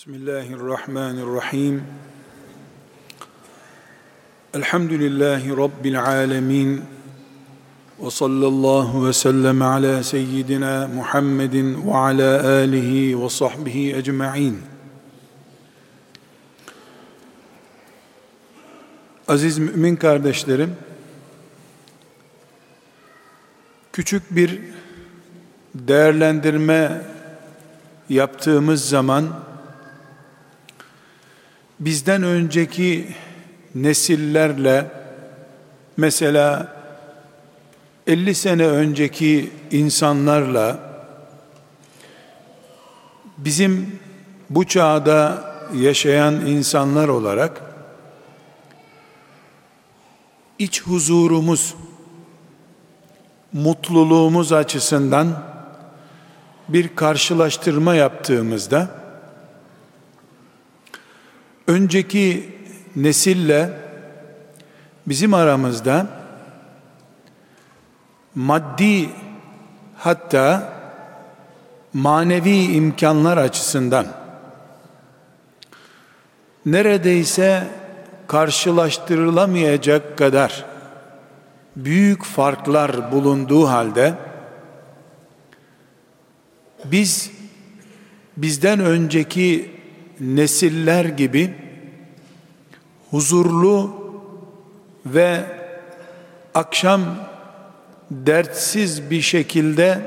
Bismillahirrahmanirrahim. Elhamdülillahi Rabbil alemin. Ve sallallahu ve sellem ala seyyidina Muhammedin ve ala alihi ve sahbihi ecma'in. Aziz mümin kardeşlerim, küçük bir değerlendirme yaptığımız zaman bizden önceki nesillerle mesela 50 sene önceki insanlarla bizim bu çağda yaşayan insanlar olarak iç huzurumuz mutluluğumuz açısından bir karşılaştırma yaptığımızda önceki nesille bizim aramızda maddi hatta manevi imkanlar açısından neredeyse karşılaştırılamayacak kadar büyük farklar bulunduğu halde biz bizden önceki nesiller gibi huzurlu ve akşam dertsiz bir şekilde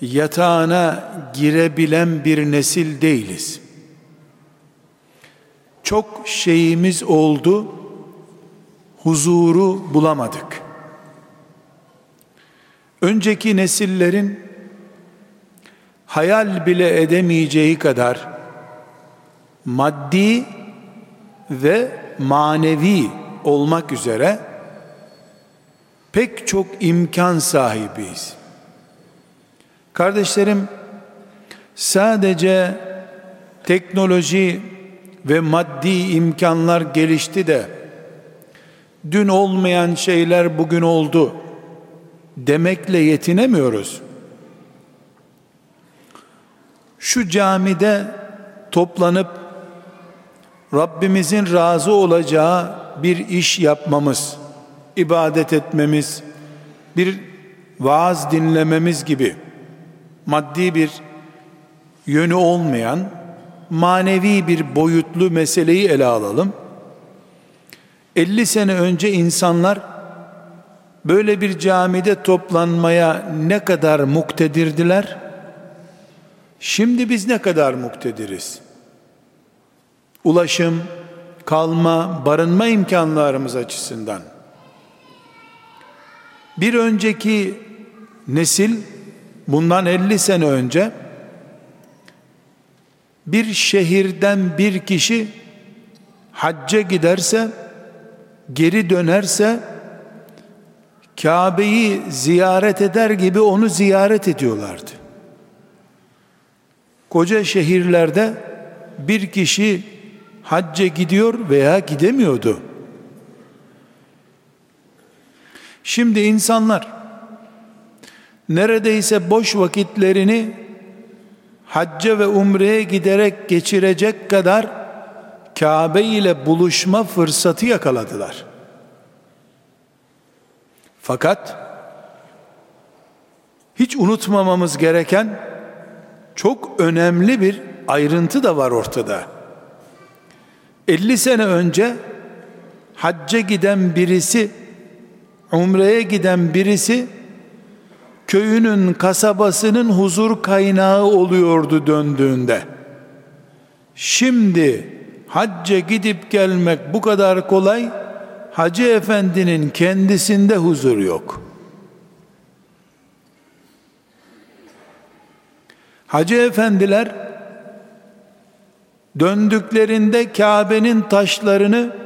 yatağına girebilen bir nesil değiliz. Çok şeyimiz oldu, huzuru bulamadık. Önceki nesillerin hayal bile edemeyeceği kadar maddi ve manevi olmak üzere pek çok imkan sahibiyiz. Kardeşlerim sadece teknoloji ve maddi imkanlar gelişti de dün olmayan şeyler bugün oldu demekle yetinemiyoruz. Şu camide toplanıp Rabbimizin razı olacağı bir iş yapmamız, ibadet etmemiz, bir vaaz dinlememiz gibi maddi bir yönü olmayan manevi bir boyutlu meseleyi ele alalım. 50 sene önce insanlar böyle bir camide toplanmaya ne kadar muktedirdiler? Şimdi biz ne kadar muktediriz? Ulaşım, kalma, barınma imkanlarımız açısından. Bir önceki nesil bundan 50 sene önce bir şehirden bir kişi hacca giderse geri dönerse Kabe'yi ziyaret eder gibi onu ziyaret ediyorlardı. Koca şehirlerde bir kişi hacca gidiyor veya gidemiyordu. Şimdi insanlar neredeyse boş vakitlerini hacca ve umreye giderek geçirecek kadar Kabe ile buluşma fırsatı yakaladılar. Fakat hiç unutmamamız gereken çok önemli bir ayrıntı da var ortada. 50 sene önce hacca giden birisi, umreye giden birisi köyünün, kasabasının huzur kaynağı oluyordu döndüğünde. Şimdi hacca gidip gelmek bu kadar kolay, Hacı Efendi'nin kendisinde huzur yok. Hacı efendiler döndüklerinde Kabe'nin taşlarını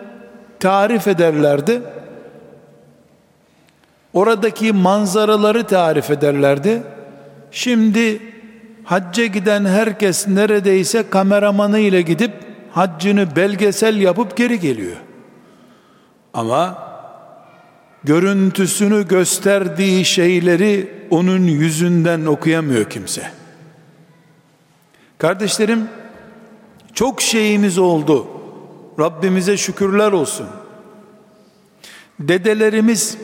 tarif ederlerdi. Oradaki manzaraları tarif ederlerdi. Şimdi hacca giden herkes neredeyse kameramanı ile gidip haccını belgesel yapıp geri geliyor. Ama görüntüsünü gösterdiği şeyleri onun yüzünden okuyamıyor kimse. Kardeşlerim Çok şeyimiz oldu. Rabbimize şükürler olsun. Dedelerimiz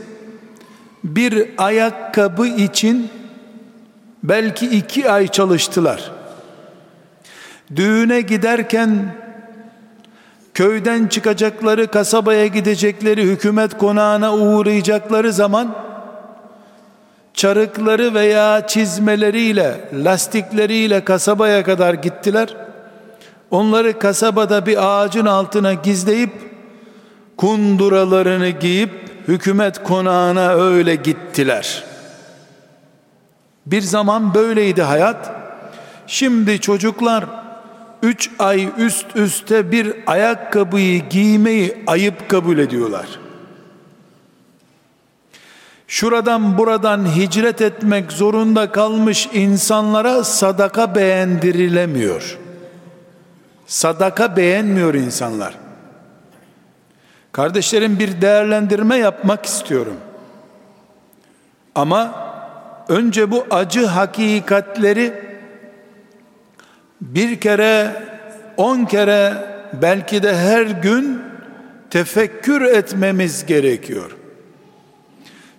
bir ayakkabı için belki iki ay çalıştılar. Düğüne giderken köyden çıkacakları, kasabaya gidecekleri, hükümet konağına uğrayacakları zaman çarıkları veya çizmeleriyle, lastikleriyle kasabaya kadar gittiler. Onları kasabada bir ağacın altına gizleyip kunduralarını giyip hükümet konağına öyle gittiler. Bir zaman böyleydi hayat. Şimdi çocuklar üç ay üst üste bir ayakkabıyı giymeyi ayıp kabul ediyorlar. Şuradan buradan hicret etmek zorunda kalmış insanlara sadaka beğendirilemiyor. Sadaka beğenmiyor insanlar. Kardeşlerim bir değerlendirme yapmak istiyorum. Ama önce bu acı hakikatleri bir kere, on kere, belki de her gün tefekkür etmemiz gerekiyor.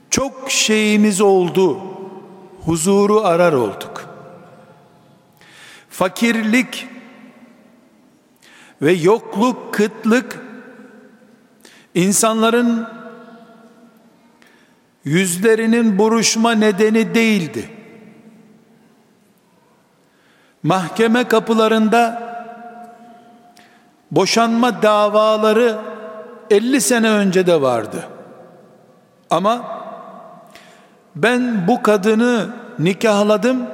Çok şeyimiz oldu, huzuru arar olduk. Fakirlik ve yokluk, kıtlık insanların yüzlerinin buruşma nedeni değildi. Mahkeme kapılarında boşanma davaları 50 sene önce de vardı. Ama ben bu kadını nikahladım.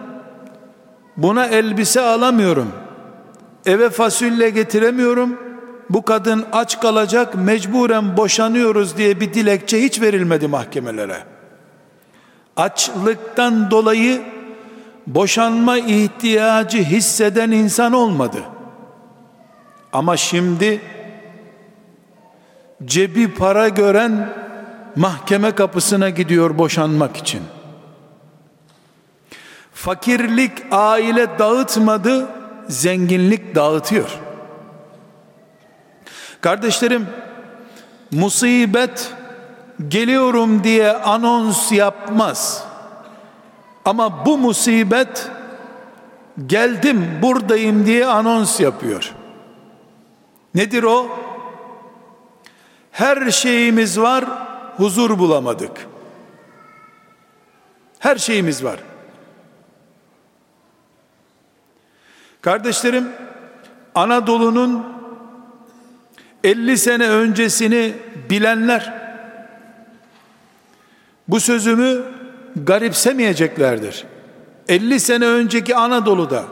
Buna elbise alamıyorum. Eve fasulye getiremiyorum. Bu kadın aç kalacak, mecburen boşanıyoruz diye bir dilekçe hiç verilmedi mahkemelere. Açlıktan dolayı boşanma ihtiyacı hisseden insan olmadı. Ama şimdi cebi para gören mahkeme kapısına gidiyor boşanmak için. Fakirlik aile dağıtmadı, zenginlik dağıtıyor. Kardeşlerim, musibet geliyorum diye anons yapmaz. Ama bu musibet geldim buradayım diye anons yapıyor. Nedir o? Her şeyimiz var, huzur bulamadık. Her şeyimiz var. Kardeşlerim, Anadolu'nun 50 sene öncesini bilenler bu sözümü garipsemeyeceklerdir. 50 sene önceki Anadolu'da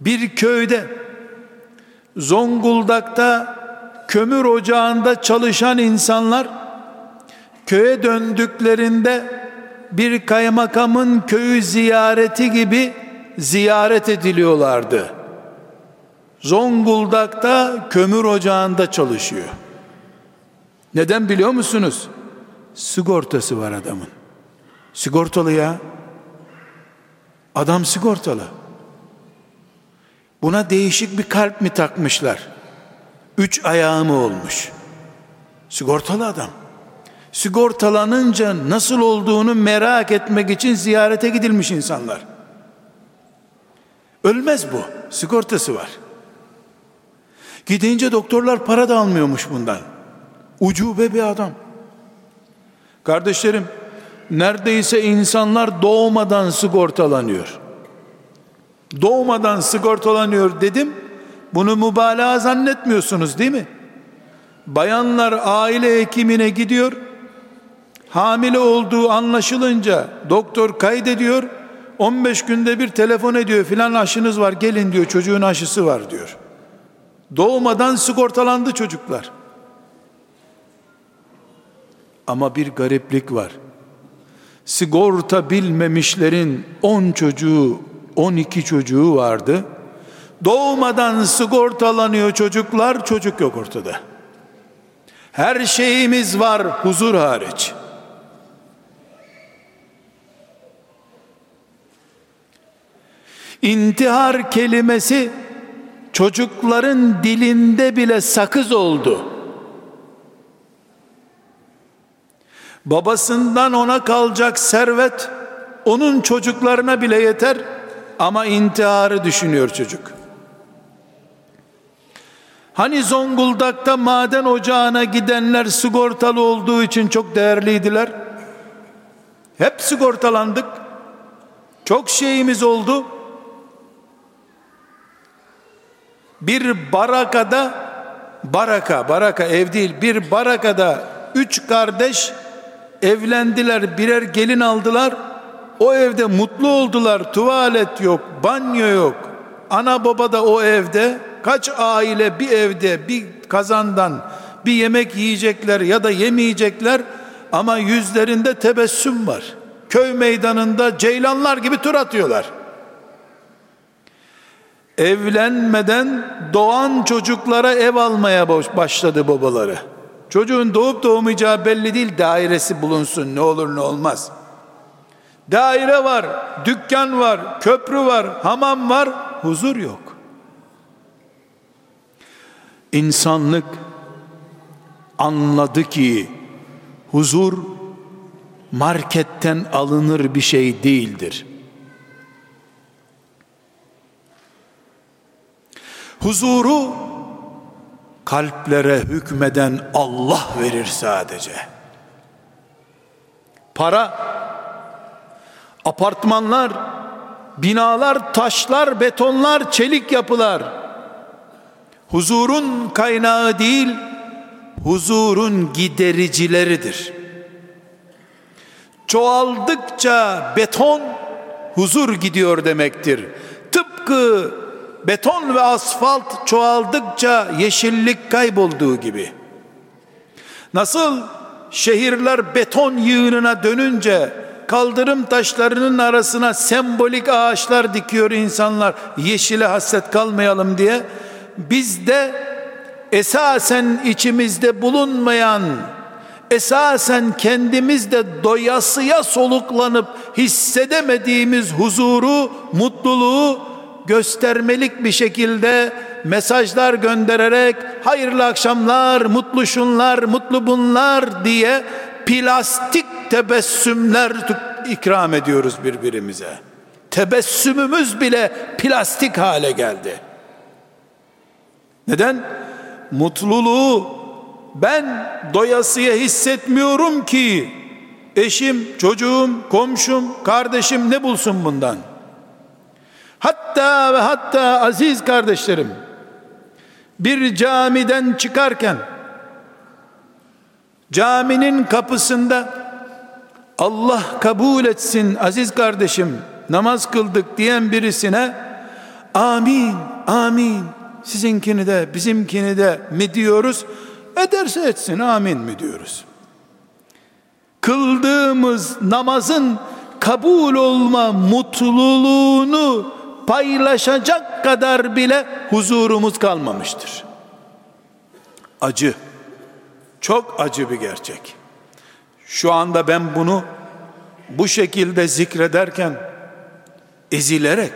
bir köyde Zonguldak'ta kömür ocağında çalışan insanlar köye döndüklerinde bir kaymakamın köyü ziyareti gibi ziyaret ediliyorlardı. Zonguldak'ta kömür ocağında çalışıyor. Neden biliyor musunuz? Sigortası var adamın. Sigortalı ya. Adam sigortalı. Buna değişik bir kalp mi takmışlar? Üç ayağı mı olmuş? Sigortalı adam. Sigortalanınca nasıl olduğunu merak etmek için ziyarete gidilmiş insanlar. Ölmez bu. Sigortası var. Gidince doktorlar para da almıyormuş bundan. Ucube bir adam. Kardeşlerim, neredeyse insanlar doğmadan sigortalanıyor. Doğmadan sigortalanıyor dedim. Bunu mübalağa zannetmiyorsunuz değil mi? Bayanlar aile hekimine gidiyor. Hamile olduğu anlaşılınca doktor kaydediyor. 15 günde bir telefon ediyor filan aşınız var gelin diyor çocuğun aşısı var diyor. Doğmadan sigortalandı çocuklar. Ama bir gariplik var. Sigorta bilmemişlerin 10 çocuğu, 12 çocuğu vardı. Doğmadan sigortalanıyor çocuklar, çocuk yok ortada. Her şeyimiz var huzur hariç. İntihar kelimesi çocukların dilinde bile sakız oldu. Babasından ona kalacak servet onun çocuklarına bile yeter ama intiharı düşünüyor çocuk. Hani Zonguldak'ta maden ocağına gidenler sigortalı olduğu için çok değerliydiler. Hep sigortalandık. Çok şeyimiz oldu. Bir barakada baraka, baraka ev değil, bir barakada üç kardeş evlendiler, birer gelin aldılar. O evde mutlu oldular. Tuvalet yok, banyo yok. Ana baba da o evde. Kaç aile bir evde bir kazandan bir yemek yiyecekler ya da yemeyecekler ama yüzlerinde tebessüm var. Köy meydanında ceylanlar gibi tur atıyorlar. Evlenmeden doğan çocuklara ev almaya başladı babaları. Çocuğun doğup doğmayacağı belli değil dairesi bulunsun ne olur ne olmaz. Daire var, dükkan var, köprü var, hamam var, huzur yok. İnsanlık anladı ki huzur marketten alınır bir şey değildir. Huzuru kalplere hükmeden Allah verir sadece. Para, apartmanlar, binalar, taşlar, betonlar, çelik yapılar huzurun kaynağı değil, huzurun gidericileridir. Çoğaldıkça beton huzur gidiyor demektir. Tıpkı beton ve asfalt çoğaldıkça yeşillik kaybolduğu gibi. Nasıl şehirler beton yığınına dönünce kaldırım taşlarının arasına sembolik ağaçlar dikiyor insanlar yeşile hasret kalmayalım diye bizde esasen içimizde bulunmayan esasen kendimizde doyasıya soluklanıp hissedemediğimiz huzuru, mutluluğu göstermelik bir şekilde mesajlar göndererek hayırlı akşamlar, mutlu şunlar, mutlu bunlar diye plastik tebessümler ikram ediyoruz birbirimize. Tebessümümüz bile plastik hale geldi. Neden? Mutluluğu ben doyasıya hissetmiyorum ki eşim, çocuğum, komşum, kardeşim ne bulsun bundan? Hatta ve hatta aziz kardeşlerim bir camiden çıkarken caminin kapısında Allah kabul etsin aziz kardeşim namaz kıldık diyen birisine amin amin sizinkini de bizimkini de mi diyoruz? Ederse etsin amin mi diyoruz? Kıldığımız namazın kabul olma mutluluğunu paylaşacak kadar bile huzurumuz kalmamıştır. Acı. Çok acı bir gerçek. Şu anda ben bunu bu şekilde zikrederken ezilerek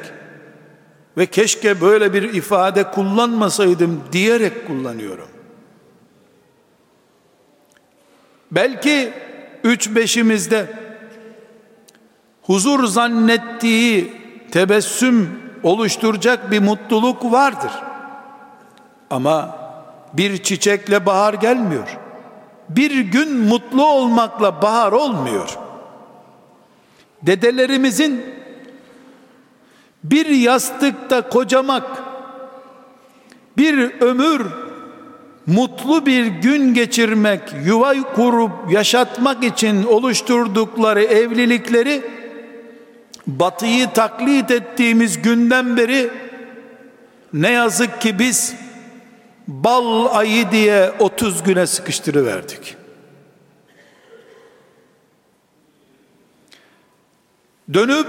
ve keşke böyle bir ifade kullanmasaydım diyerek kullanıyorum. Belki üç beşimizde huzur zannettiği tebessüm oluşturacak bir mutluluk vardır. Ama bir çiçekle bahar gelmiyor. Bir gün mutlu olmakla bahar olmuyor. Dedelerimizin bir yastıkta kocamak, bir ömür mutlu bir gün geçirmek, yuva kurup yaşatmak için oluşturdukları evlilikleri batıyı taklit ettiğimiz günden beri ne yazık ki biz bal ayı diye 30 güne sıkıştırıverdik. Dönüp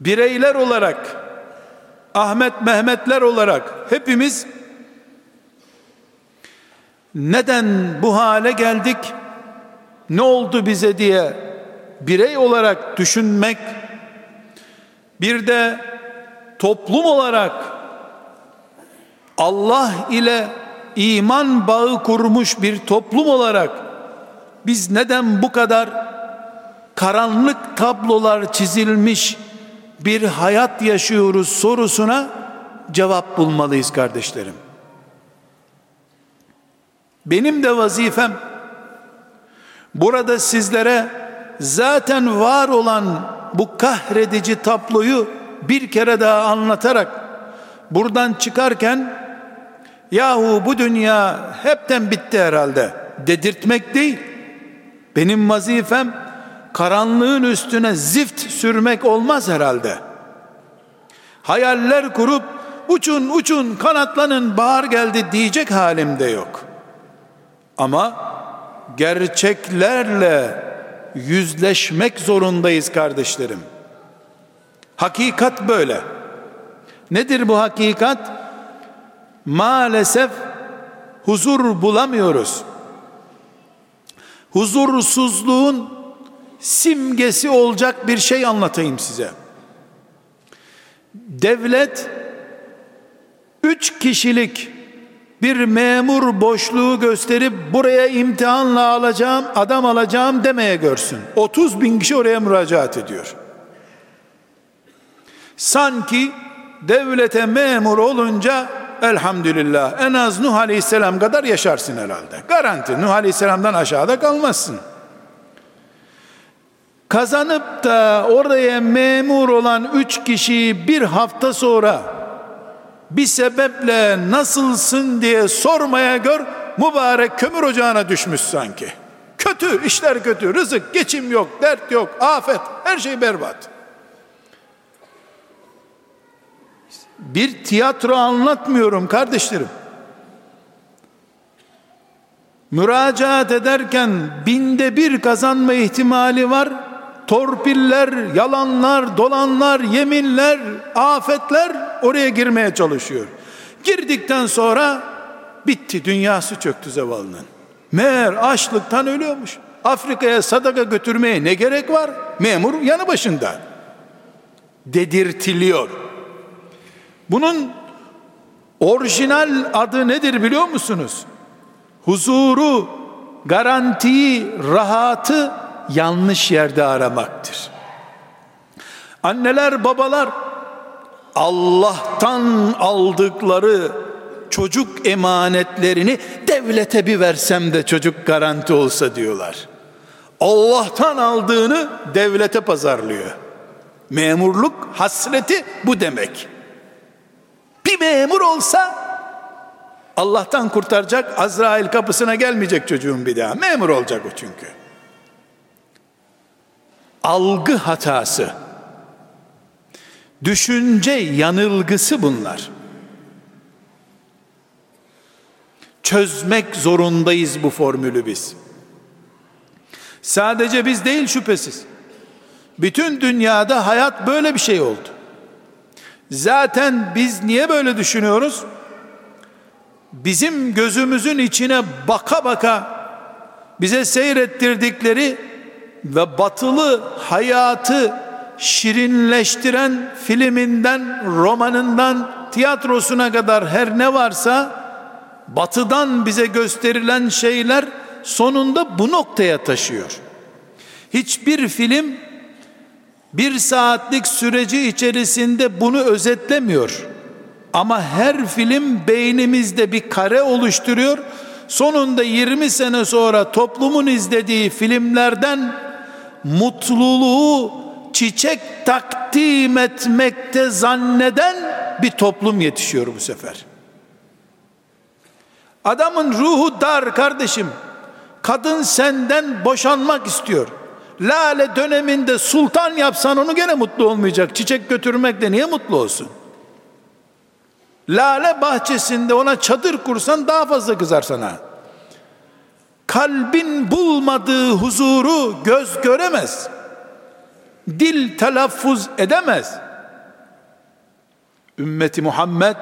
bireyler olarak Ahmet Mehmetler olarak hepimiz neden bu hale geldik? Ne oldu bize diye birey olarak düşünmek bir de toplum olarak Allah ile iman bağı kurmuş bir toplum olarak biz neden bu kadar karanlık tablolar çizilmiş bir hayat yaşıyoruz sorusuna cevap bulmalıyız kardeşlerim. Benim de vazifem burada sizlere zaten var olan bu kahredici tabloyu bir kere daha anlatarak buradan çıkarken yahu bu dünya hepten bitti herhalde dedirtmek değil. Benim vazifem karanlığın üstüne zift sürmek olmaz herhalde. Hayaller kurup uçun uçun kanatlanın bahar geldi diyecek halimde yok. Ama gerçeklerle yüzleşmek zorundayız kardeşlerim. Hakikat böyle. Nedir bu hakikat? Maalesef huzur bulamıyoruz. Huzursuzluğun simgesi olacak bir şey anlatayım size. Devlet üç kişilik bir memur boşluğu gösterip buraya imtihanla alacağım adam alacağım demeye görsün. 30 bin kişi oraya müracaat ediyor. Sanki devlete memur olunca elhamdülillah en az Nuh Aleyhisselam kadar yaşarsın herhalde. Garanti Nuh Aleyhisselam'dan aşağıda kalmazsın. Kazanıp da oraya memur olan üç kişiyi bir hafta sonra bir sebeple nasılsın diye sormaya gör mübarek kömür ocağına düşmüş sanki. Kötü, işler kötü, rızık, geçim yok, dert yok, afet, her şey berbat. Bir tiyatro anlatmıyorum kardeşlerim. Müracaat ederken binde bir kazanma ihtimali var. Torpiller, yalanlar, dolanlar, yeminler, afetler oraya girmeye çalışıyor. Girdikten sonra bitti dünyası çöktü zavallının. Meğer açlıktan ölüyormuş. Afrika'ya sadaka götürmeye ne gerek var? Memur yanı başında. Dedirtiliyor. Bunun orijinal adı nedir biliyor musunuz? Huzuru, garantiyi, rahatı yanlış yerde aramaktır. Anneler, babalar Allah'tan aldıkları çocuk emanetlerini devlete bir versem de çocuk garanti olsa diyorlar. Allah'tan aldığını devlete pazarlıyor. Memurluk hasreti bu demek. Bir memur olsa Allah'tan kurtaracak Azrail kapısına gelmeyecek çocuğun bir daha. Memur olacak o çünkü. Algı hatası. Düşünce yanılgısı bunlar. Çözmek zorundayız bu formülü biz. Sadece biz değil şüphesiz. Bütün dünyada hayat böyle bir şey oldu. Zaten biz niye böyle düşünüyoruz? Bizim gözümüzün içine baka baka bize seyrettirdikleri ve batılı hayatı şirinleştiren filminden, romanından, tiyatrosuna kadar her ne varsa batıdan bize gösterilen şeyler sonunda bu noktaya taşıyor. Hiçbir film bir saatlik süreci içerisinde bunu özetlemiyor. Ama her film beynimizde bir kare oluşturuyor. Sonunda 20 sene sonra toplumun izlediği filmlerden mutluluğu çiçek takdim etmekte zanneden bir toplum yetişiyor bu sefer. Adamın ruhu dar kardeşim. Kadın senden boşanmak istiyor. Lale döneminde sultan yapsan onu gene mutlu olmayacak. Çiçek götürmekle niye mutlu olsun? Lale bahçesinde ona çadır kursan daha fazla kızar sana. Kalbin bulmadığı huzuru göz göremez. Dil telaffuz edemez. Ümmeti Muhammed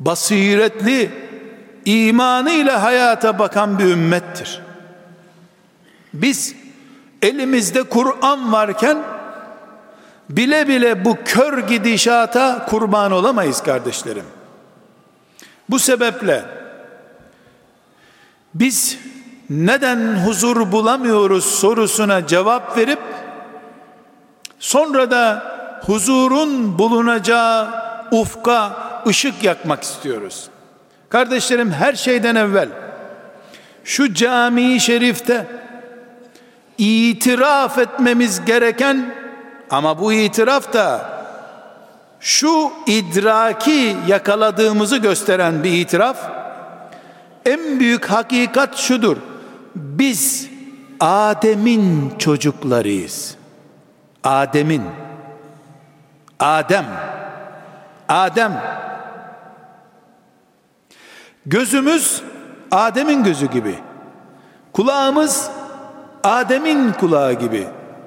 basiretli imanıyla hayata bakan bir ümmettir. Biz elimizde Kur'an varken bile bile bu kör gidişata kurban olamayız kardeşlerim. Bu sebeple biz neden huzur bulamıyoruz sorusuna cevap verip sonra da huzurun bulunacağı ufka ışık yakmak istiyoruz. Kardeşlerim her şeyden evvel şu cami şerifte itiraf etmemiz gereken ama bu itiraf da şu idraki yakaladığımızı gösteren bir itiraf. En büyük hakikat şudur. Biz Adem'in çocuklarıyız. Adem'in Adem Adem Gözümüz Adem'in gözü gibi. Kulağımız Adem'in kulağı gibi.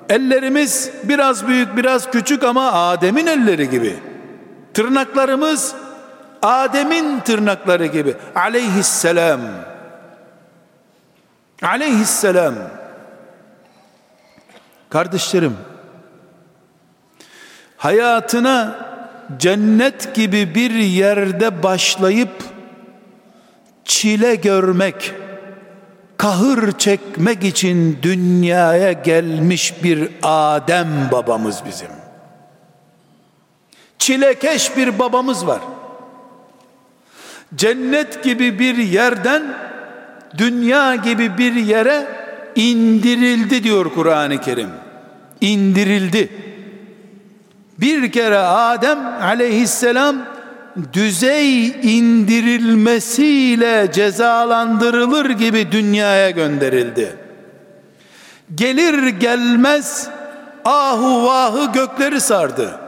Ellerimiz biraz büyük biraz küçük ama Adem'in elleri gibi. Tırnaklarımız Adem'in tırnakları gibi. Aleyhisselam. Aleyhisselam. Kardeşlerim, hayatına cennet gibi bir yerde başlayıp çile görmek, kahır çekmek için dünyaya gelmiş bir Adem babamız bizim. Çilekeş bir babamız var. Cennet gibi bir yerden dünya gibi bir yere indirildi diyor Kur'an-ı Kerim. İndirildi. Bir kere Adem aleyhisselam düzey indirilmesiyle cezalandırılır gibi dünyaya gönderildi. Gelir gelmez ahu vahı gökleri sardı.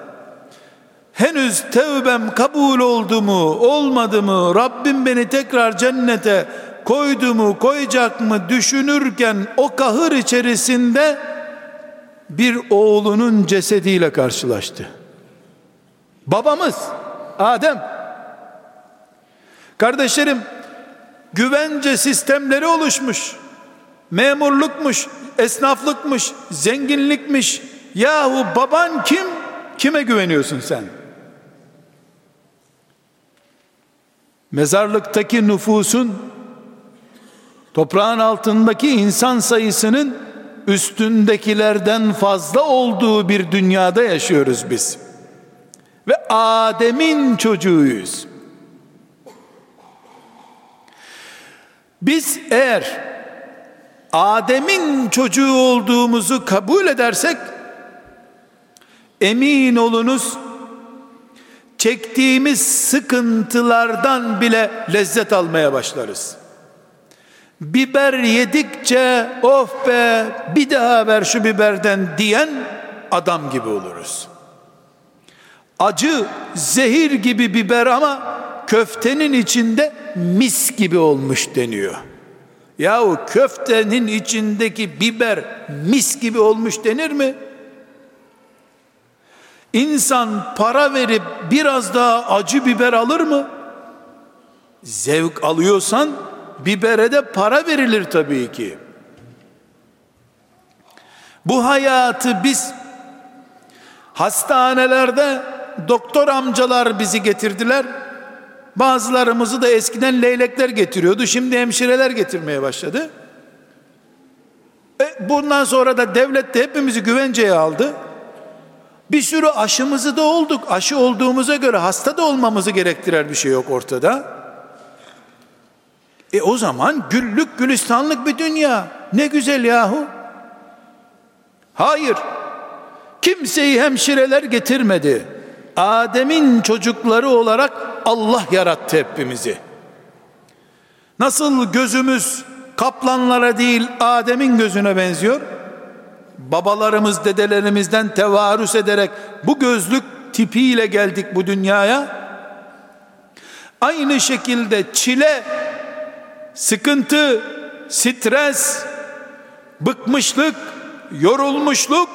Henüz tevbem kabul oldu mu, olmadı mı, Rabbim beni tekrar cennete koydu mu, koyacak mı düşünürken o kahır içerisinde bir oğlunun cesediyle karşılaştı. Babamız Adem. Kardeşlerim, güvence sistemleri oluşmuş. Memurlukmuş, esnaflıkmış, zenginlikmiş. Yahu baban kim? Kime güveniyorsun sen? Mezarlıktaki nüfusun toprağın altındaki insan sayısının üstündekilerden fazla olduğu bir dünyada yaşıyoruz biz ve Adem'in çocuğuyuz. Biz eğer Adem'in çocuğu olduğumuzu kabul edersek emin olunuz çektiğimiz sıkıntılardan bile lezzet almaya başlarız. Biber yedikçe of be bir daha ver şu biberden diyen adam gibi oluruz acı zehir gibi biber ama köftenin içinde mis gibi olmuş deniyor. Yahu köftenin içindeki biber mis gibi olmuş denir mi? İnsan para verip biraz daha acı biber alır mı? Zevk alıyorsan bibere de para verilir tabii ki. Bu hayatı biz hastanelerde doktor amcalar bizi getirdiler. Bazılarımızı da eskiden leylekler getiriyordu. Şimdi hemşireler getirmeye başladı. E, bundan sonra da devlet de hepimizi güvenceye aldı. Bir sürü aşımızı da olduk. Aşı olduğumuza göre hasta da olmamızı gerektiren bir şey yok ortada. E o zaman güllük gülistanlık bir dünya. Ne güzel yahu. Hayır. Kimseyi hemşireler getirmedi. Adem'in çocukları olarak Allah yarattı hepimizi. Nasıl gözümüz kaplanlara değil Adem'in gözüne benziyor? Babalarımız dedelerimizden tevarüs ederek bu gözlük tipiyle geldik bu dünyaya. Aynı şekilde çile, sıkıntı, stres, bıkmışlık, yorulmuşluk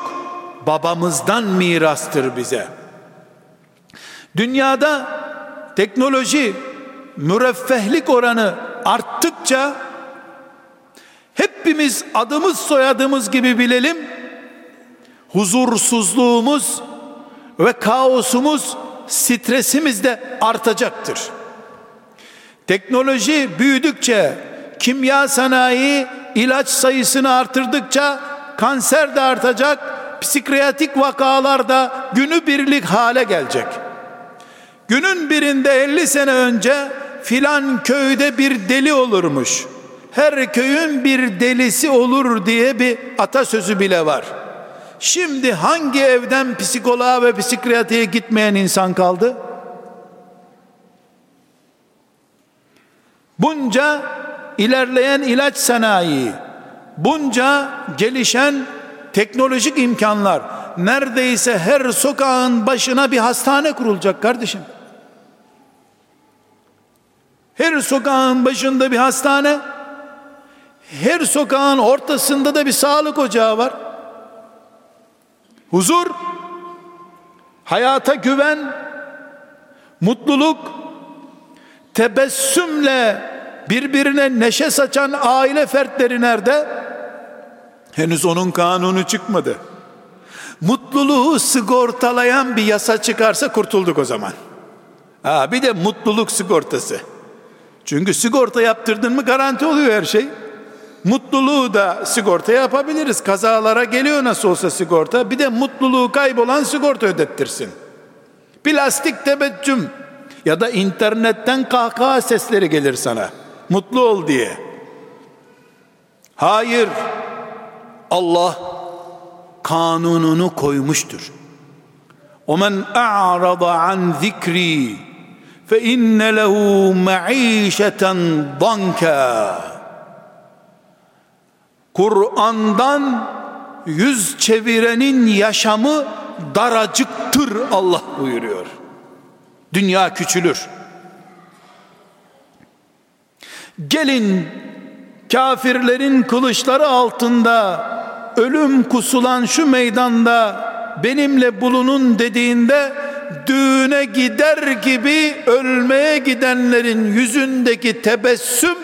babamızdan mirastır bize.'' Dünyada teknoloji, müreffehlik oranı arttıkça hepimiz adımız soyadımız gibi bilelim huzursuzluğumuz ve kaosumuz, stresimiz de artacaktır. Teknoloji büyüdükçe, kimya sanayi ilaç sayısını artırdıkça kanser de artacak, psikiyatrik vakalar da günü birlik hale gelecek. Günün birinde 50 sene önce filan köyde bir deli olurmuş. Her köyün bir delisi olur diye bir atasözü bile var. Şimdi hangi evden psikoloğa ve psikiyatriye gitmeyen insan kaldı? Bunca ilerleyen ilaç sanayi, bunca gelişen teknolojik imkanlar, neredeyse her sokağın başına bir hastane kurulacak kardeşim. Her sokağın başında bir hastane, her sokağın ortasında da bir sağlık ocağı var. Huzur, hayata güven, mutluluk, tebessümle birbirine neşe saçan aile fertleri nerede? Henüz onun kanunu çıkmadı. Mutluluğu sigortalayan bir yasa çıkarsa kurtulduk o zaman. Ha, bir de mutluluk sigortası. Çünkü sigorta yaptırdın mı garanti oluyor her şey. Mutluluğu da sigorta yapabiliriz. Kazalara geliyor nasıl olsa sigorta. Bir de mutluluğu kaybolan sigorta ödettirsin. Plastik tebeccüm ya da internetten kahkaha sesleri gelir sana. Mutlu ol diye. Hayır. Allah kanununu koymuştur. وَمَنْ أَعْرَضَ عَنْ ذِكْرِي فَاِنَّ لَهُ مَعِيشَةً ضَنْكًا Kur'an'dan yüz çevirenin yaşamı daracıktır Allah buyuruyor. Dünya küçülür. Gelin kafirlerin kılıçları altında ölüm kusulan şu meydanda benimle bulunun dediğinde düğüne gider gibi ölmeye gidenlerin yüzündeki tebessüm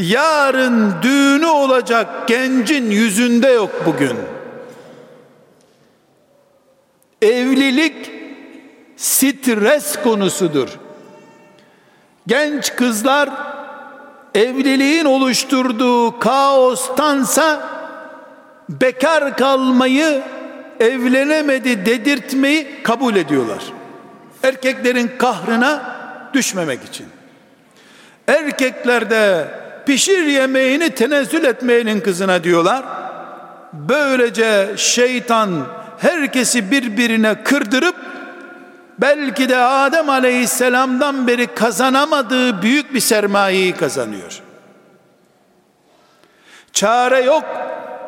yarın düğünü olacak gencin yüzünde yok bugün. Evlilik stres konusudur. Genç kızlar evliliğin oluşturduğu kaostansa bekar kalmayı evlenemedi dedirtmeyi kabul ediyorlar. Erkeklerin kahrına düşmemek için. Erkekler de pişir yemeğini tenezzül etmeyenin kızına diyorlar. Böylece şeytan herkesi birbirine kırdırıp belki de Adem Aleyhisselam'dan beri kazanamadığı büyük bir sermayeyi kazanıyor. Çare yok.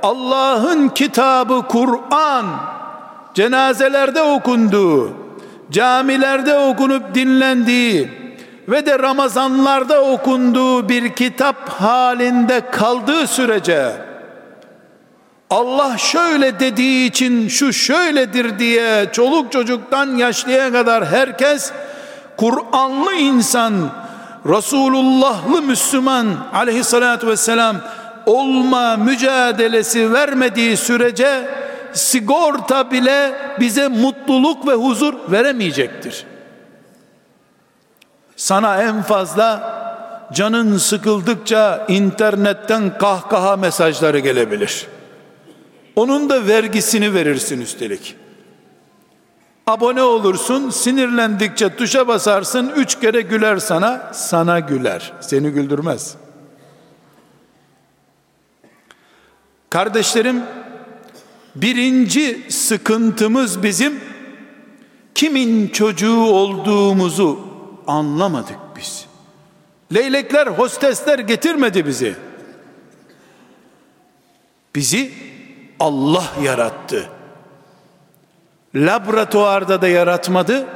Allah'ın kitabı Kur'an cenazelerde okunduğu, camilerde okunup dinlendiği ve de Ramazanlarda okunduğu bir kitap halinde kaldığı sürece Allah şöyle dediği için şu şöyledir diye çoluk çocuktan yaşlıya kadar herkes Kur'anlı insan Resulullahlı Müslüman aleyhissalatü vesselam olma mücadelesi vermediği sürece sigorta bile bize mutluluk ve huzur veremeyecektir. Sana en fazla canın sıkıldıkça internetten kahkaha mesajları gelebilir. Onun da vergisini verirsin üstelik. Abone olursun, sinirlendikçe tuşa basarsın, üç kere güler sana, sana güler, seni güldürmez. Kardeşlerim, birinci sıkıntımız bizim, kimin çocuğu olduğumuzu anlamadık biz. Leylekler, hostesler getirmedi bizi. Bizi Allah yarattı. Laboratuvarda da yaratmadı.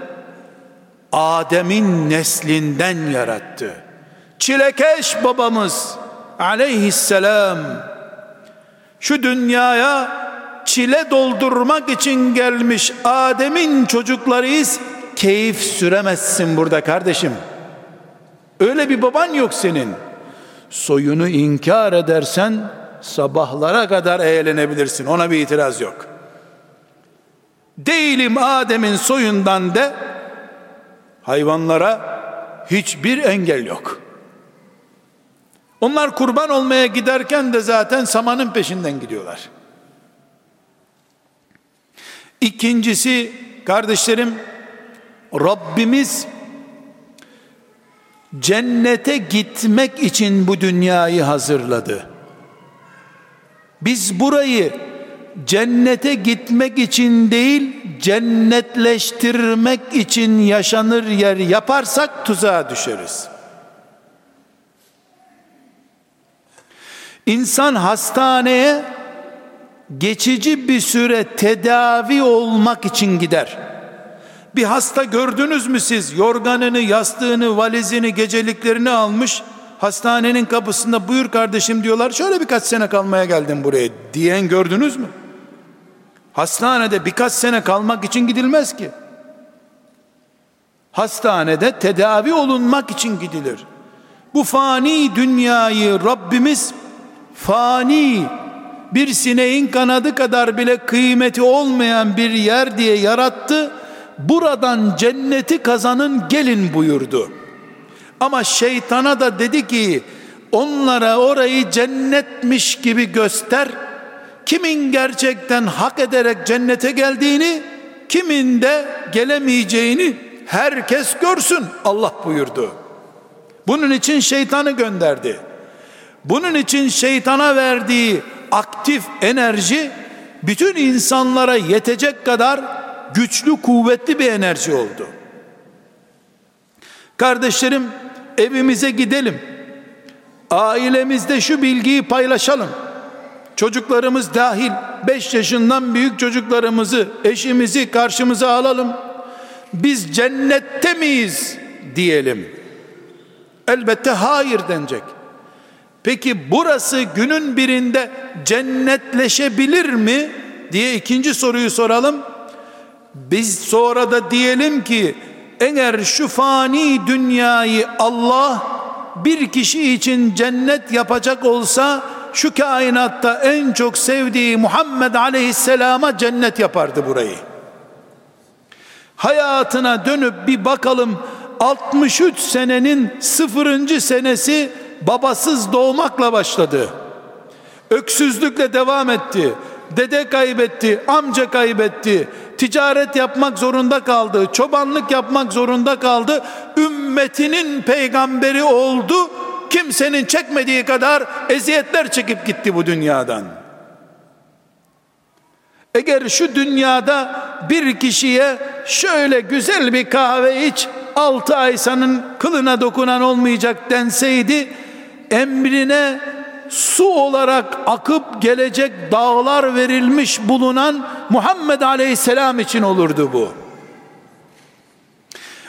Adem'in neslinden yarattı. Çilekeş babamız aleyhisselam şu dünyaya çile doldurmak için gelmiş Adem'in çocuklarıyız. Keyif süremezsin burada kardeşim. Öyle bir baban yok senin. Soyunu inkar edersen sabahlara kadar eğlenebilirsin. Ona bir itiraz yok. değilim Adem'in soyundan de hayvanlara hiçbir engel yok. Onlar kurban olmaya giderken de zaten samanın peşinden gidiyorlar. İkincisi kardeşlerim Rabbimiz cennete gitmek için bu dünyayı hazırladı. Biz burayı cennete gitmek için değil, cennetleştirmek için yaşanır yer yaparsak tuzağa düşeriz. İnsan hastaneye geçici bir süre tedavi olmak için gider. Bir hasta gördünüz mü siz? Yorganını, yastığını, valizini, geceliklerini almış. Hastanenin kapısında buyur kardeşim diyorlar. Şöyle birkaç sene kalmaya geldim buraya diyen gördünüz mü? Hastanede birkaç sene kalmak için gidilmez ki. Hastanede tedavi olunmak için gidilir. Bu fani dünyayı Rabbimiz fani bir sineğin kanadı kadar bile kıymeti olmayan bir yer diye yarattı. Buradan cenneti kazanın gelin buyurdu. Ama şeytana da dedi ki onlara orayı cennetmiş gibi göster. Kimin gerçekten hak ederek cennete geldiğini, kimin de gelemeyeceğini herkes görsün Allah buyurdu. Bunun için şeytanı gönderdi. Bunun için şeytana verdiği aktif enerji bütün insanlara yetecek kadar güçlü kuvvetli bir enerji oldu. Kardeşlerim evimize gidelim. Ailemizde şu bilgiyi paylaşalım. Çocuklarımız dahil 5 yaşından büyük çocuklarımızı, eşimizi karşımıza alalım. Biz cennette miyiz diyelim. Elbette hayır denecek. Peki burası günün birinde cennetleşebilir mi diye ikinci soruyu soralım. Biz sonra da diyelim ki eğer şu fani dünyayı Allah bir kişi için cennet yapacak olsa şu kainatta en çok sevdiği Muhammed Aleyhisselam'a cennet yapardı burayı. Hayatına dönüp bir bakalım 63 senenin sıfırıncı senesi babasız doğmakla başladı. Öksüzlükle devam etti. Dede kaybetti, amca kaybetti. Ticaret yapmak zorunda kaldı. Çobanlık yapmak zorunda kaldı. Ümmetinin peygamberi oldu. Kimsenin çekmediği kadar eziyetler çekip gitti bu dünyadan. Eğer şu dünyada bir kişiye şöyle güzel bir kahve iç, altı ay senin kılına dokunan olmayacak denseydi, emrine su olarak akıp gelecek dağlar verilmiş bulunan Muhammed Aleyhisselam için olurdu bu.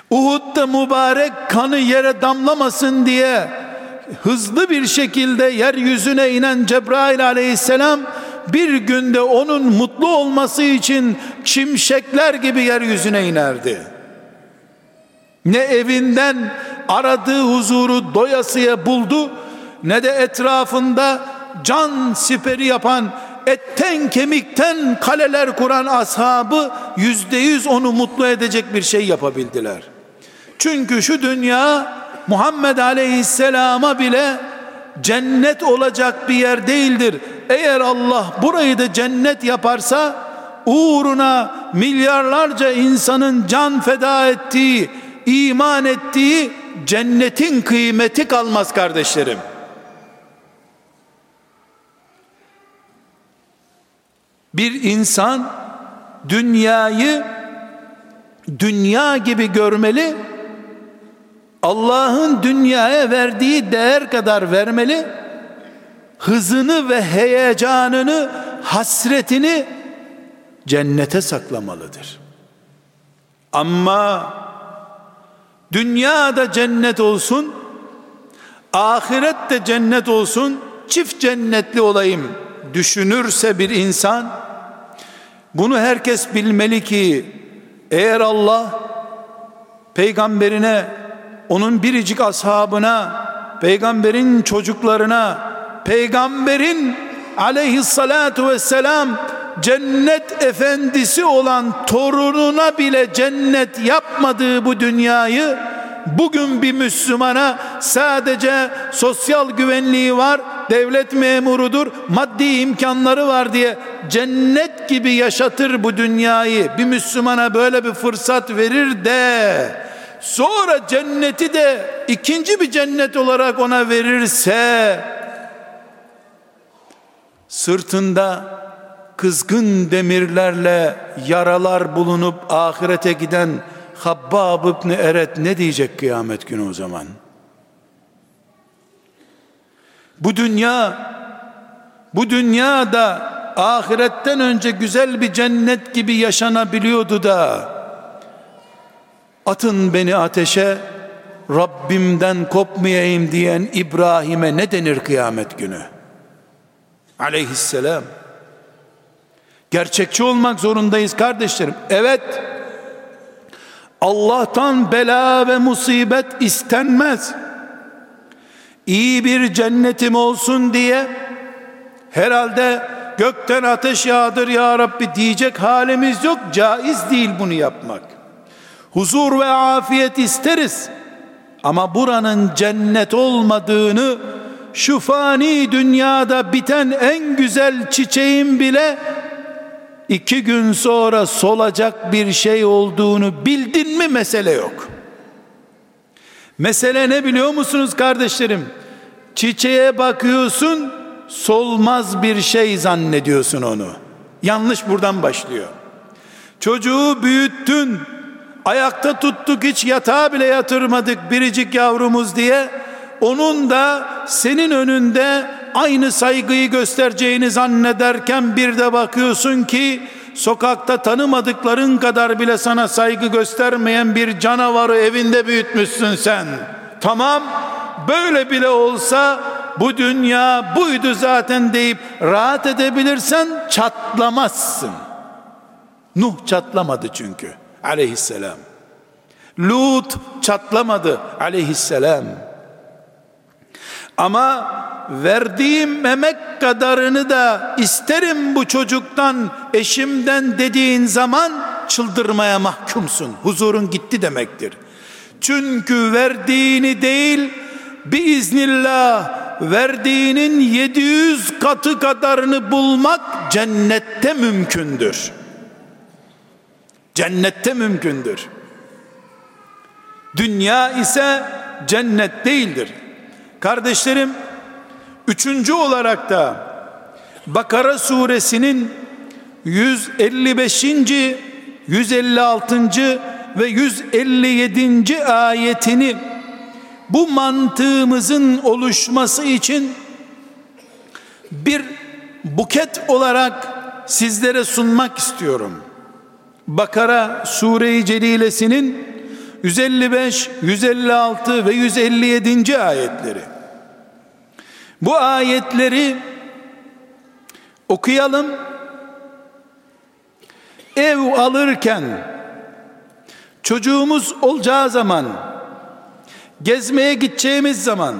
Uhud'da mübarek kanı yere damlamasın diye hızlı bir şekilde yeryüzüne inen Cebrail Aleyhisselam bir günde onun mutlu olması için çimşekler gibi yeryüzüne inerdi. Ne evinden aradığı huzuru doyasıya buldu ne de etrafında can siperi yapan etten kemikten kaleler kuran ashabı yüzde yüz onu mutlu edecek bir şey yapabildiler. Çünkü şu dünya Muhammed Aleyhisselam'a bile cennet olacak bir yer değildir. Eğer Allah burayı da cennet yaparsa uğruna milyarlarca insanın can feda ettiği, iman ettiği cennetin kıymeti kalmaz kardeşlerim. Bir insan dünyayı dünya gibi görmeli. Allah'ın dünyaya verdiği değer kadar vermeli. Hızını ve heyecanını, hasretini cennete saklamalıdır. Ama dünyada cennet olsun, ahirette cennet olsun, çift cennetli olayım düşünürse bir insan bunu herkes bilmeli ki eğer Allah peygamberine onun biricik ashabına peygamberin çocuklarına peygamberin aleyhissalatu vesselam cennet efendisi olan torununa bile cennet yapmadığı bu dünyayı bugün bir Müslümana sadece sosyal güvenliği var, devlet memurudur, maddi imkanları var diye cennet gibi yaşatır bu dünyayı. Bir Müslümana böyle bir fırsat verir de sonra cenneti de ikinci bir cennet olarak ona verirse sırtında kızgın demirlerle yaralar bulunup ahirete giden Habbab İbni Eret ne diyecek kıyamet günü o zaman? Bu dünya bu dünyada ahiretten önce güzel bir cennet gibi yaşanabiliyordu da atın beni ateşe Rabbimden kopmayayım diyen İbrahim'e ne denir kıyamet günü? Aleyhisselam. Gerçekçi olmak zorundayız kardeşlerim. Evet. Allah'tan bela ve musibet istenmez. İyi bir cennetim olsun diye herhalde gökten ateş yağdır ya Rabbi diyecek halimiz yok. Caiz değil bunu yapmak. Huzur ve afiyet isteriz. Ama buranın cennet olmadığını şu fani dünyada biten en güzel çiçeğin bile iki gün sonra solacak bir şey olduğunu bildin mi mesele yok. Mesele ne biliyor musunuz kardeşlerim? Çiçeğe bakıyorsun solmaz bir şey zannediyorsun onu. Yanlış buradan başlıyor. Çocuğu büyüttün, ayakta tuttuk hiç yatağa bile yatırmadık biricik yavrumuz diye. Onun da senin önünde aynı saygıyı göstereceğini zannederken bir de bakıyorsun ki sokakta tanımadıkların kadar bile sana saygı göstermeyen bir canavarı evinde büyütmüşsün sen. Tamam böyle bile olsa bu dünya buydu zaten deyip rahat edebilirsen çatlamazsın. Nuh çatlamadı çünkü aleyhisselam. Lut çatlamadı aleyhisselam. Ama verdiğim emek kadarını da isterim bu çocuktan, eşimden dediğin zaman çıldırmaya mahkumsun. Huzurun gitti demektir. Çünkü verdiğini değil, biiznillah verdiğinin 700 katı kadarını bulmak cennette mümkündür. Cennette mümkündür. Dünya ise cennet değildir. Kardeşlerim, üçüncü olarak da Bakara suresinin 155. 156. ve 157. ayetini bu mantığımızın oluşması için bir buket olarak sizlere sunmak istiyorum. Bakara Sure-i Celilesinin 155, 156 ve 157. ayetleri. Bu ayetleri okuyalım. Ev alırken çocuğumuz olacağı zaman gezmeye gideceğimiz zaman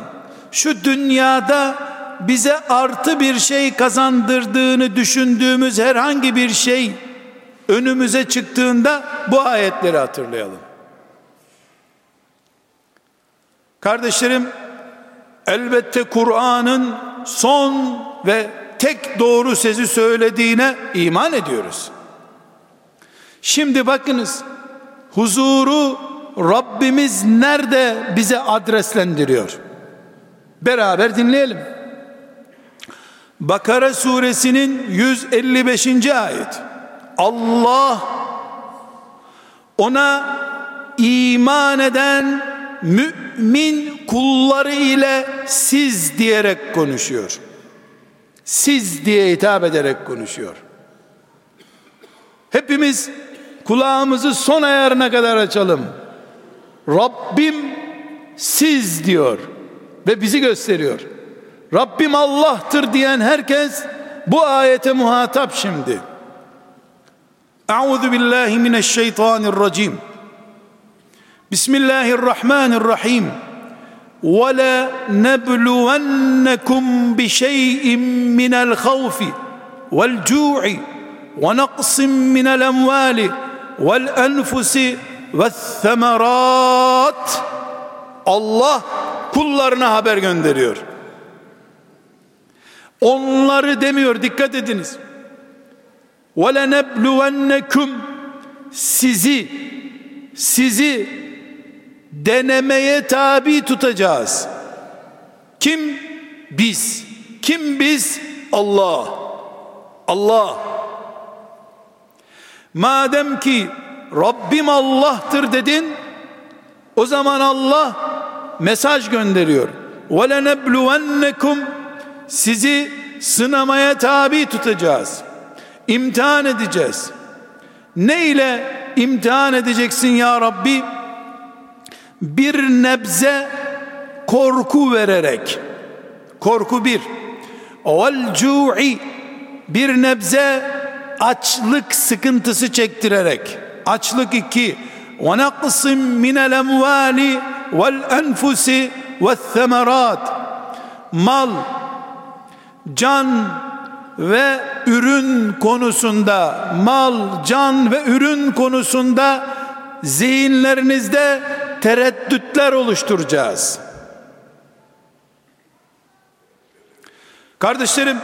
şu dünyada bize artı bir şey kazandırdığını düşündüğümüz herhangi bir şey önümüze çıktığında bu ayetleri hatırlayalım. Kardeşlerim elbette Kur'an'ın son ve tek doğru sözü söylediğine iman ediyoruz. Şimdi bakınız huzuru Rabbimiz nerede bize adreslendiriyor? Beraber dinleyelim. Bakara suresinin 155. ayet. Allah ona iman eden mümin kulları ile siz diyerek konuşuyor. Siz diye hitap ederek konuşuyor. Hepimiz kulağımızı son ayarına kadar açalım. Rabbim siz diyor ve bizi gösteriyor. Rabbim Allah'tır diyen herkes bu ayete muhatap şimdi. Euzu billahi mineşşeytanirracim. Bismillahirrahmanirrahim. ولا نبلونكم بشيء من الخوف والجوع ونقص من الأموال والأنفس والثمرات Allah kullarına haber gönderiyor. Onları demiyor dikkat ediniz. وَلَنَبْلُوَنَّكُمْ Sizi, sizi denemeye tabi tutacağız. Kim? Biz. Kim biz? Allah. Allah. Madem ki Rabbim Allah'tır dedin, o zaman Allah mesaj gönderiyor. وَلَنَبْلُوَنَّكُمْ Sizi sınamaya tabi tutacağız. İmtihan edeceğiz. Ne ile imtihan edeceksin ya Rabbi? Bir nebze korku vererek. Korku bir. Vel cu'i bir nebze açlık sıkıntısı çektirerek. Açlık iki. Ve naqsim minel emvali vel enfusi ve semerat. Mal, can ve ürün konusunda mal, can ve ürün konusunda zihinlerinizde tereddütler oluşturacağız. Kardeşlerim,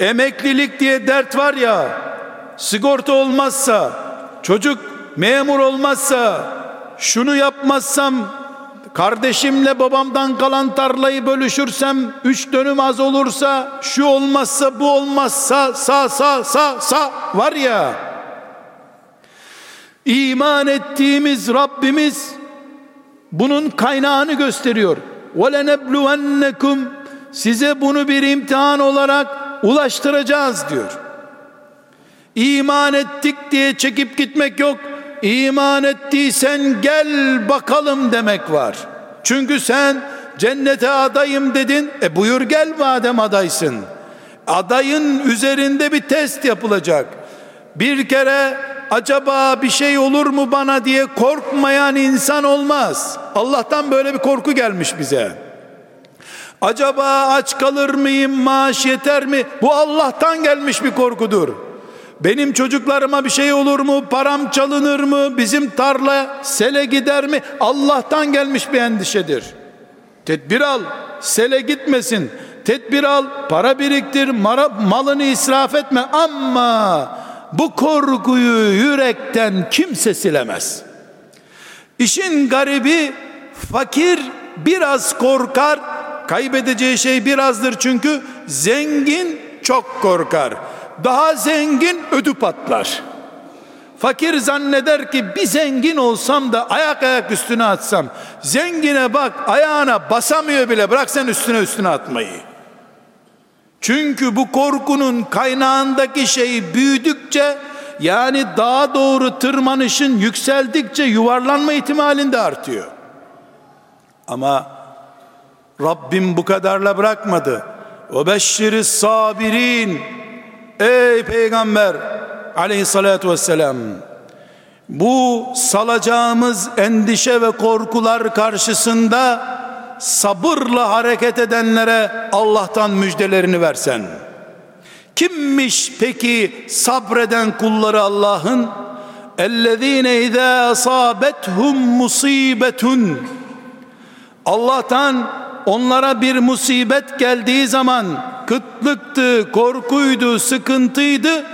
emeklilik diye dert var ya, sigorta olmazsa, çocuk memur olmazsa, şunu yapmazsam kardeşimle babamdan kalan tarlayı bölüşürsem üç dönüm az olursa şu olmazsa bu olmazsa sa sa sa sa var ya iman ettiğimiz Rabbimiz bunun kaynağını gösteriyor. وَلَنَبْلُوَنَّكُمْ Size bunu bir imtihan olarak ulaştıracağız diyor. İman ettik diye çekip gitmek yok iman ettiysen gel bakalım demek var. Çünkü sen cennete adayım dedin. E buyur gel madem adaysın. Adayın üzerinde bir test yapılacak. Bir kere acaba bir şey olur mu bana diye korkmayan insan olmaz. Allah'tan böyle bir korku gelmiş bize. Acaba aç kalır mıyım, maaş yeter mi? Bu Allah'tan gelmiş bir korkudur. Benim çocuklarıma bir şey olur mu? Param çalınır mı? Bizim tarla sele gider mi? Allah'tan gelmiş bir endişedir. Tedbir al, sele gitmesin. Tedbir al, para biriktir, mara, malını israf etme ama bu korkuyu yürekten kimse silemez. İşin garibi fakir biraz korkar, kaybedeceği şey birazdır çünkü zengin çok korkar daha zengin ödü patlar. Fakir zanneder ki bir zengin olsam da ayak ayak üstüne atsam. Zengine bak ayağına basamıyor bile bırak sen üstüne üstüne atmayı. Çünkü bu korkunun kaynağındaki şey büyüdükçe yani daha doğru tırmanışın yükseldikçe yuvarlanma ihtimalinde artıyor. Ama Rabbim bu kadarla bırakmadı. O beşşiri sabirin Ey peygamber aleyhissalatü vesselam bu salacağımız endişe ve korkular karşısında sabırla hareket edenlere Allah'tan müjdelerini versen. Kimmiş peki sabreden kulları Allah'ın? Ellezine izâ asâbethum musibetun. Allah'tan onlara bir musibet geldiği zaman kıtlıktı, korkuydu, sıkıntıydı.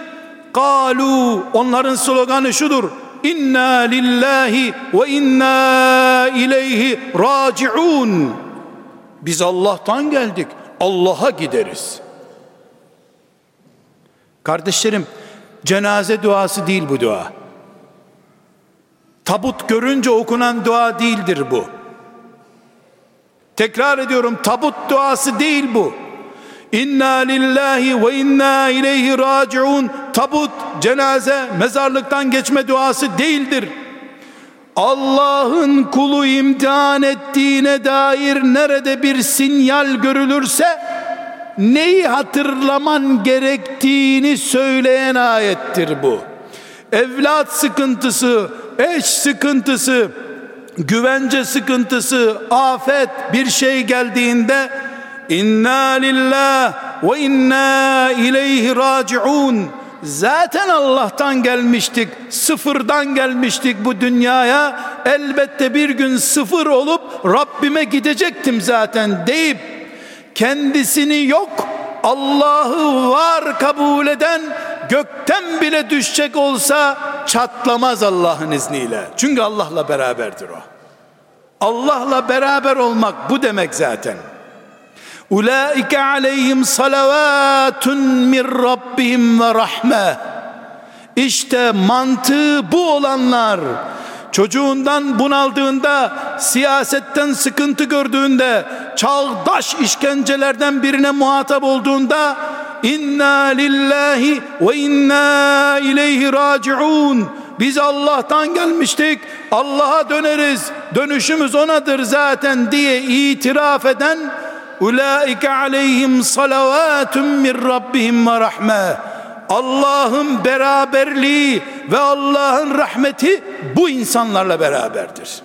Kalu onların sloganı şudur. İnna lillahi ve inna ileyhi raciun. Biz Allah'tan geldik. Allah'a gideriz. Kardeşlerim, cenaze duası değil bu dua. Tabut görünce okunan dua değildir bu. Tekrar ediyorum tabut duası değil bu. İnna lillahi ve inna ileyhi raciun. Tabut, cenaze, mezarlıktan geçme duası değildir. Allah'ın kulu imtihan ettiğine dair nerede bir sinyal görülürse neyi hatırlaman gerektiğini söyleyen ayettir bu. Evlat sıkıntısı, eş sıkıntısı, güvence sıkıntısı, afet bir şey geldiğinde İnna lillah ve inna ileyhi raciun. Zaten Allah'tan gelmiştik, sıfırdan gelmiştik bu dünyaya. Elbette bir gün sıfır olup Rabbime gidecektim zaten deyip kendisini yok Allah'ı var kabul eden gökten bile düşecek olsa çatlamaz Allah'ın izniyle. Çünkü Allah'la beraberdir o. Allah'la beraber olmak bu demek zaten. Ulaike aleyhim salavatun min rabbihim ve rahme. İşte mantığı bu olanlar çocuğundan bunaldığında, siyasetten sıkıntı gördüğünde, çağdaş işkencelerden birine muhatap olduğunda inna lillahi ve inna ileyhi raciun biz Allah'tan gelmiştik Allah'a döneriz dönüşümüz onadır zaten diye itiraf eden ulaike aleyhim salavatun min rabbihim ve rahme Allah'ın beraberliği ve Allah'ın rahmeti bu insanlarla beraberdir.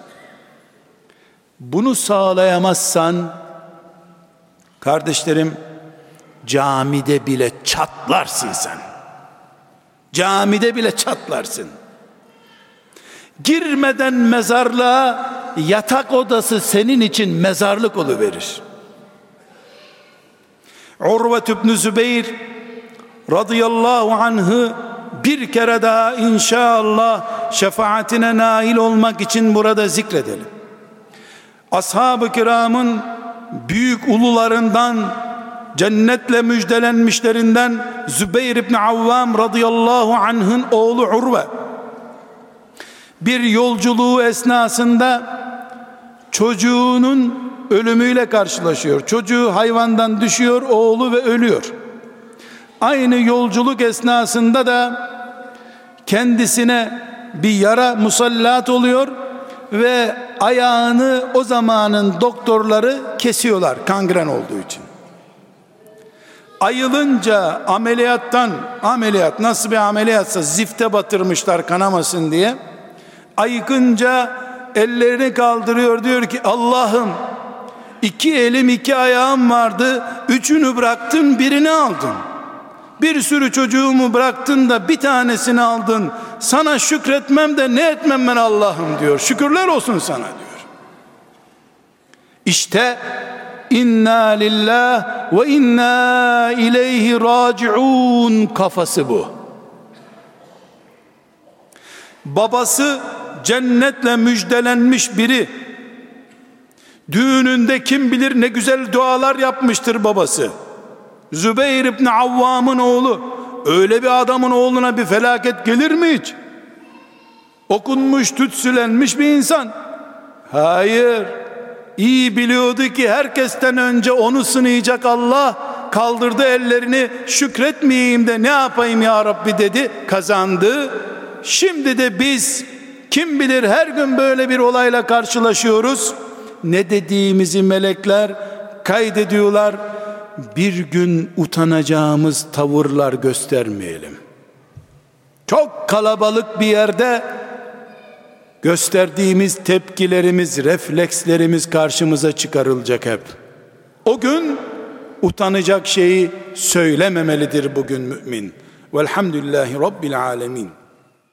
Bunu sağlayamazsan kardeşlerim camide bile çatlarsın sen. Camide bile çatlarsın. Girmeden mezarlığa yatak odası senin için mezarlık verir. Urve ibn Zübeyir radıyallahu anh'ı bir kere daha inşallah şefaatine nail olmak için burada zikredelim. Ashab-ı kiramın büyük ulularından cennetle müjdelenmişlerinden Zübeyir ibn Avvam radıyallahu anh'ın oğlu Urve bir yolculuğu esnasında çocuğunun ölümüyle karşılaşıyor. Çocuğu hayvandan düşüyor, oğlu ve ölüyor. Aynı yolculuk esnasında da kendisine bir yara musallat oluyor ve ayağını o zamanın doktorları kesiyorlar kangren olduğu için. Ayılınca ameliyattan ameliyat nasıl bir ameliyatsa zifte batırmışlar kanamasın diye. Ayıkınca ellerini kaldırıyor diyor ki Allah'ım iki elim iki ayağım vardı üçünü bıraktın birini aldın.'' Bir sürü çocuğumu bıraktın da bir tanesini aldın. Sana şükretmem de ne etmem ben Allah'ım diyor. Şükürler olsun sana diyor. İşte inna lillah ve inna ileyhi raciun kafası bu. Babası cennetle müjdelenmiş biri. Düğününde kim bilir ne güzel dualar yapmıştır babası. Zübeyir İbni Avvam'ın oğlu öyle bir adamın oğluna bir felaket gelir mi hiç? Okunmuş, tütsülenmiş bir insan. Hayır. İyi biliyordu ki herkesten önce onu sınayacak Allah kaldırdı ellerini şükretmeyeyim de ne yapayım ya Rabbi dedi kazandı. Şimdi de biz kim bilir her gün böyle bir olayla karşılaşıyoruz. Ne dediğimizi melekler kaydediyorlar bir gün utanacağımız tavırlar göstermeyelim. Çok kalabalık bir yerde gösterdiğimiz tepkilerimiz, reflekslerimiz karşımıza çıkarılacak hep. O gün utanacak şeyi söylememelidir bugün mümin. Velhamdülillahi Rabbil Alemin.